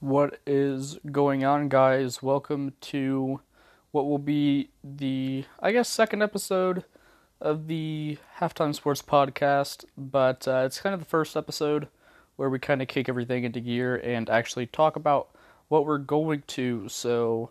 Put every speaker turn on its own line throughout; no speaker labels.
What is going on, guys? Welcome to what will be the, I guess, second episode of the Halftime Sports Podcast, but uh, it's kind of the first episode where we kind of kick everything into gear and actually talk about what we're going to. So,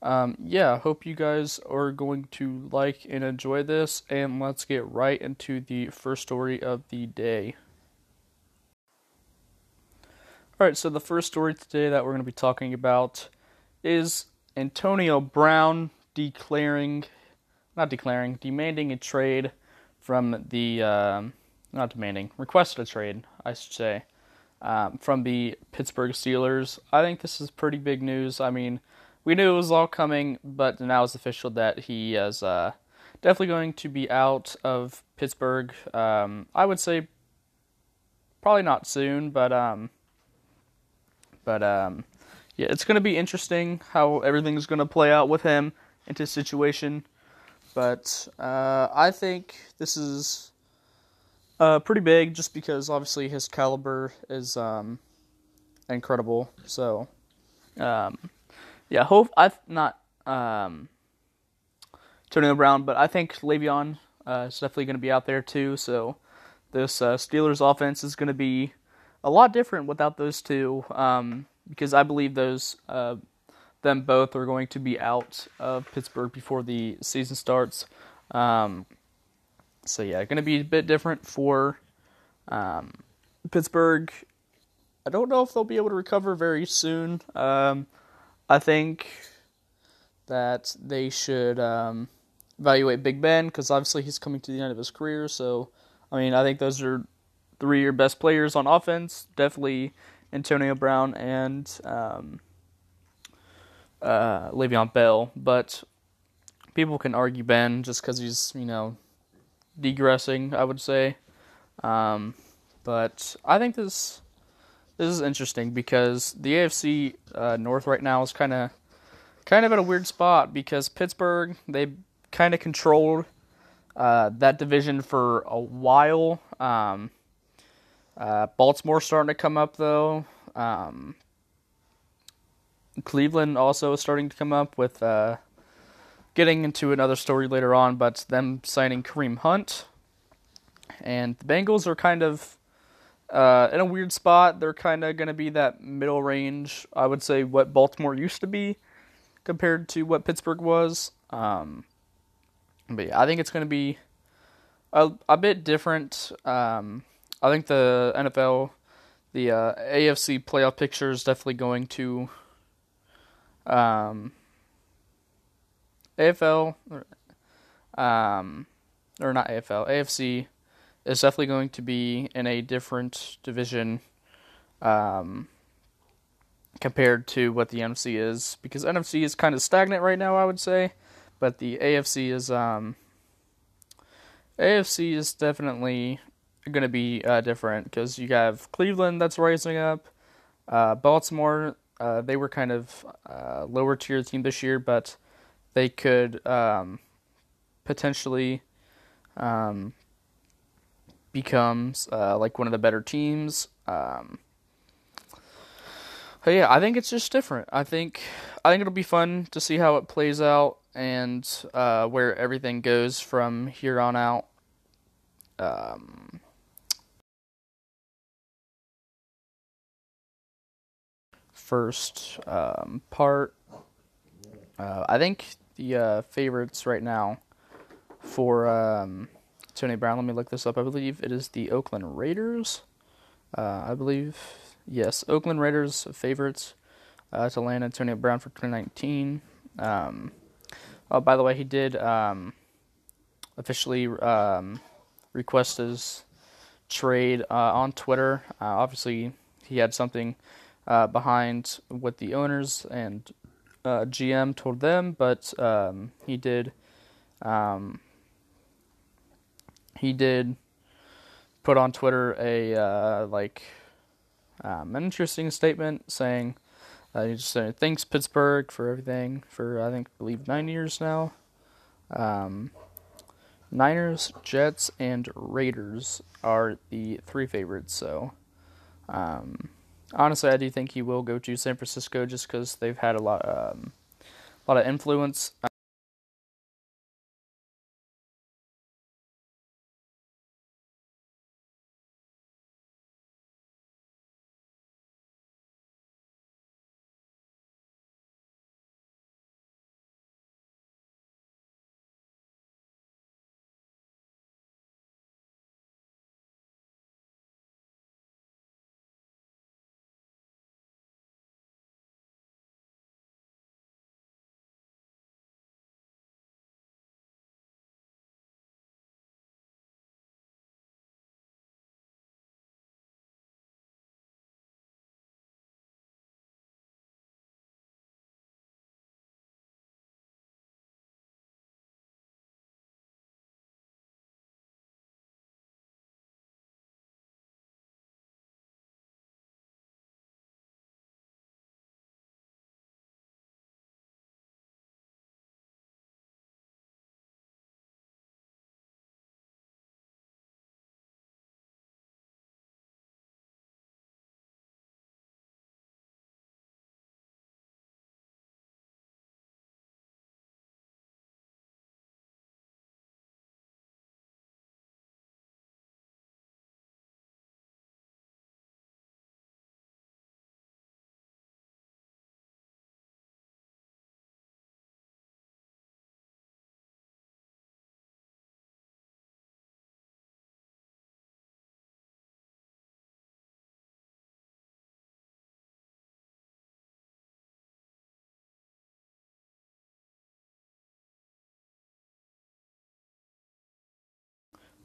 um, yeah, hope you guys are going to like and enjoy this, and let's get right into the first story of the day. All right, so the first story today that we're going to be talking about is Antonio Brown declaring, not declaring, demanding a trade from the, um, not demanding, requested a trade, I should say, um, from the Pittsburgh Steelers. I think this is pretty big news. I mean, we knew it was all coming, but now it's official that he is uh, definitely going to be out of Pittsburgh. Um, I would say probably not soon, but um, but um, yeah, it's going to be interesting how everything's going to play out with him and his situation. But uh, I think this is uh, pretty big, just because obviously his caliber is um, incredible. So um, yeah, hope I not um, Brown, but I think Le'Veon uh, is definitely going to be out there too. So this uh, Steelers offense is going to be a lot different without those two, um, because I believe those uh, them both are going to be out of Pittsburgh before the season starts. Um, so yeah, going to be a bit different for um, Pittsburgh. I don't know if they'll be able to recover very soon. Um, I think that they should um, evaluate Big Ben because obviously he's coming to the end of his career. So, I mean, I think those are three of your best players on offense. Definitely Antonio Brown and um, uh, Le'Veon Bell. But people can argue Ben just because he's, you know, degressing, I would say. Um, but I think this this is interesting because the AFC uh, North right now is kind of kind of at a weird spot because Pittsburgh they kind of controlled uh, that division for a while. Um, uh, Baltimore starting to come up though. Um, Cleveland also is starting to come up with uh, getting into another story later on, but them signing Kareem Hunt. And the Bengals are kind of uh, in a weird spot. They're kind of going to be that middle range, I would say, what Baltimore used to be compared to what Pittsburgh was. Um, but yeah, I think it's going to be a, a bit different. Um, I think the NFL, the uh, AFC playoff picture is definitely going to um, AFL, um, or not AFL, AFC is definitely going to be in a different division um, compared to what the NFC is because NFC is kind of stagnant right now, I would say, but the AFC is um, AFC is definitely going to be uh, different because you have Cleveland that's rising up, uh, Baltimore. Uh, they were kind of uh, lower tier team this year, but they could um, potentially um, becomes uh, like one of the better teams. Um, but yeah, I think it's just different. I think I think it'll be fun to see how it plays out and uh, where everything goes from here on out. Um, first um, part, uh, I think the uh, favorites right now for um, Tony Brown. Let me look this up. I believe it is the Oakland Raiders. Uh, I believe yes, Oakland Raiders favorites uh, to land Antonio Brown for 2019. Um, oh, by the way, he did um, officially um, request his trade uh, on Twitter. Uh, obviously, he had something uh, behind what the owners and uh, GM told them, but um, he did um, he did put on Twitter a uh, like um, an interesting statement saying uh, he just said thanks Pittsburgh for everything for I think believe nine years now. Um, Niners, Jets, and Raiders are the three favorites. So, um, honestly, I do think he will go to San Francisco just because they've had a lot, um, a lot of influence.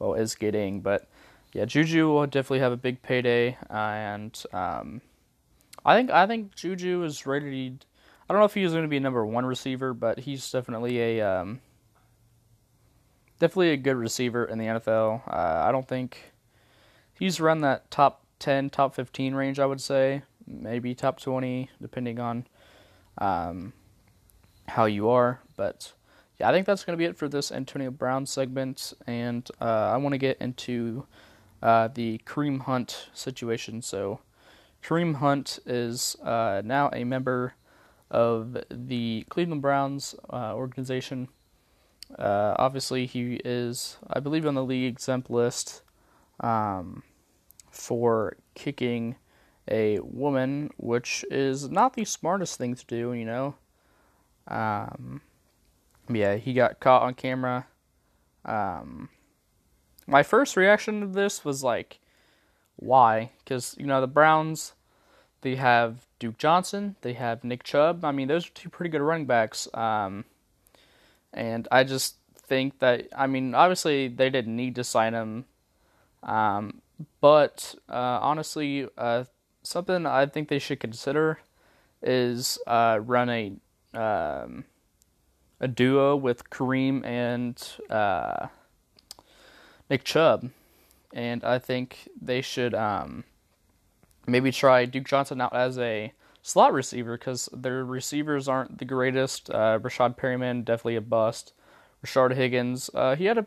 Well is getting. But yeah, Juju will definitely have a big payday, and um, I think I think Juju is ready. To, I don't know if he's going to be a number one receiver, but he's definitely a um, definitely a good receiver in the NFL. Uh, I don't think he's around that top ten, top fifteen range. I would say maybe top twenty, depending on um, how you are, but yeah, I think that's going to be it for this Antonio Brown segment, and uh, I want to get into uh, the Kareem Hunt situation. So, Kareem Hunt is uh, now a member of the Cleveland Browns uh, organization. Uh, obviously, he is, I believe, on the league exempt list um, for kicking a woman, which is not the smartest thing to do, you know. Um, yeah, he got caught on camera. Um, my first reaction to this was like, why? Because you know the Browns, they have Duke Johnson, they have Nick Chubb. I mean, those are two pretty good running backs. Um, and I just think that I mean, obviously they didn't need to sign him, um, but uh, honestly, uh, something I think they should consider is uh, run a um, a duo with Kareem and uh, Nick Chubb, and I think they should um, maybe try Duke Johnson out as a slot receiver because their receivers aren't the greatest. Uh, Rashad Perriman definitely a bust. Rashard Higgins, uh, he had a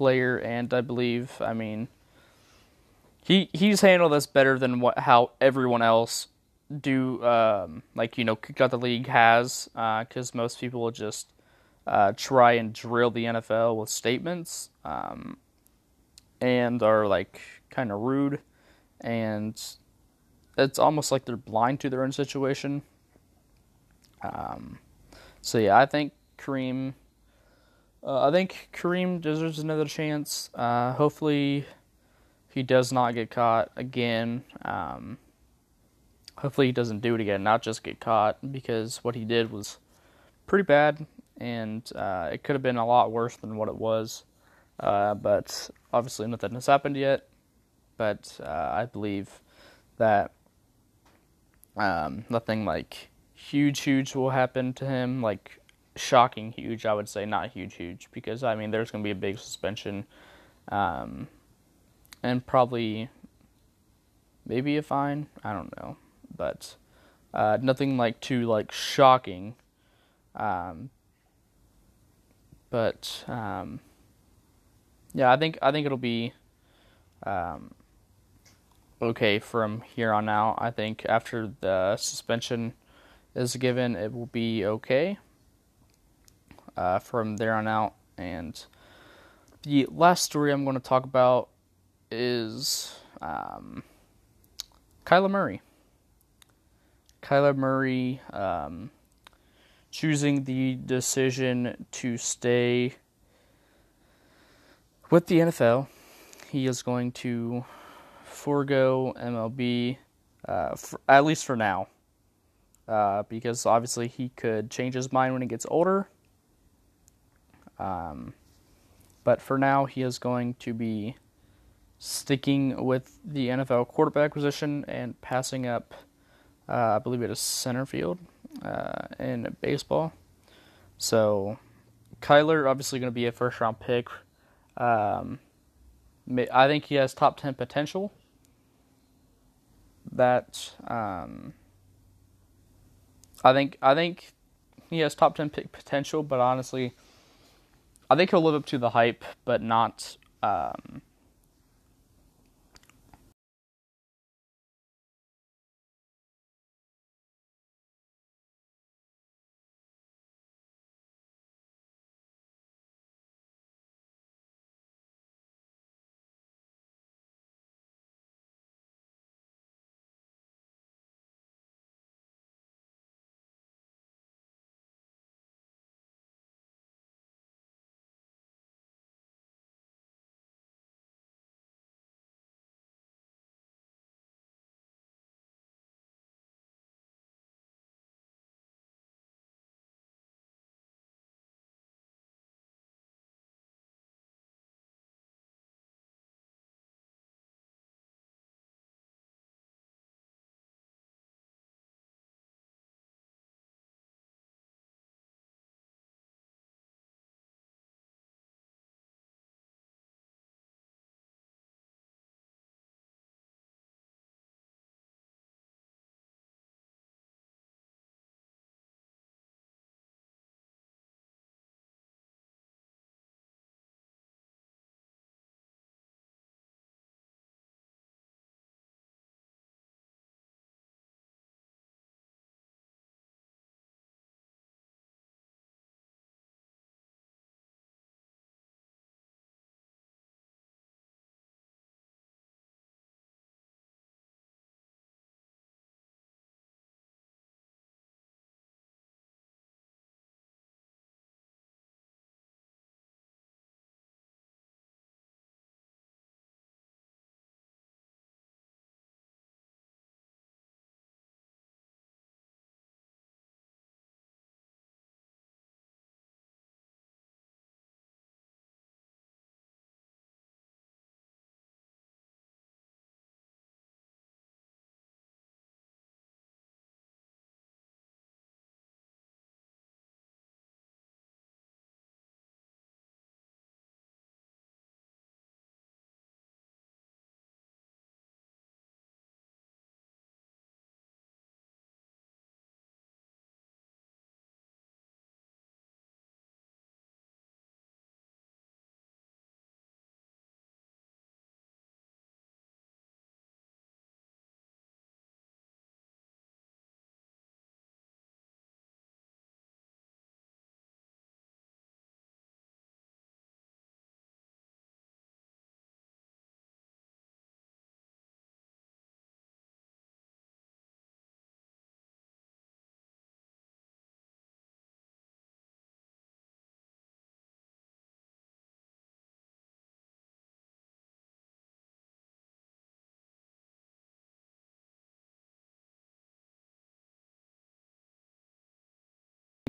player, and I believe, I mean, he he's handled this better than what how everyone else do, um, like you know, out the league has, because uh, most people will just uh, try and drill the NFL with statements, um, and are like kind of rude, and it's almost like they're blind to their own situation. Um, so yeah, I think Kareem. Uh, I think Kareem deserves another chance. Uh, hopefully, he does not get caught again. Um, hopefully, he doesn't do it again, not just get caught, because what he did was pretty bad, and uh, it could have been a lot worse than what it was. Uh, but obviously, nothing has happened yet. But uh, I believe that um, nothing like huge, huge will happen to him. Like shocking, huge, I would say, not huge, huge, because I mean, there's going to be a big suspension, um, and probably maybe a fine. I don't know, but uh, nothing like too like shocking. Um, but um, yeah, I think I think it'll be um, okay from here on out. I think after the suspension is given, it will be okay uh, from there on out. And the last story I'm going to talk about is um, Kyler Murray. Kyler Murray um, choosing the decision to stay with the NFL. He is going to forego MLB, uh, for, at least for now, uh, because obviously he could change his mind when he gets older. Um, but for now, he is going to be sticking with the NFL quarterback position and passing up, uh, I believe it is center field uh, in baseball. So, Kyler obviously going to be a first round pick. Um, I think he has top ten potential that um, I think I think he has top ten pick potential, but honestly, I think he'll live up to the hype, but not um,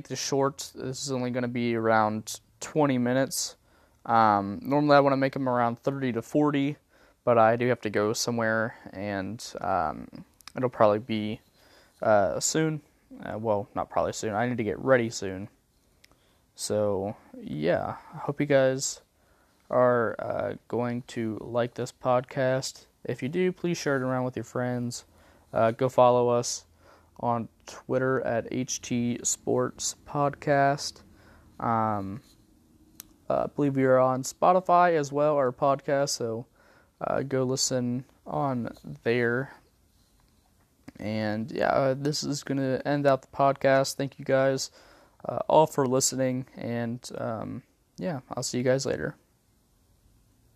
this short. This is only going to be around 20 minutes. Um, normally, I want to make them around 30 to 40, but I do have to go somewhere, and um, it'll probably be uh, soon. Uh, well, not probably soon. I need to get ready soon. So, yeah, I hope you guys are uh, going to like this podcast. If you do, please share it around with your friends. Uh, go follow us on Twitter at HT Sports Podcast. Um, uh, I believe we are on Spotify as well, our podcast, so uh, go listen on there. And yeah, uh, this is going to end out the podcast. Thank you guys uh, all for listening, and um, yeah, I'll see you guys later.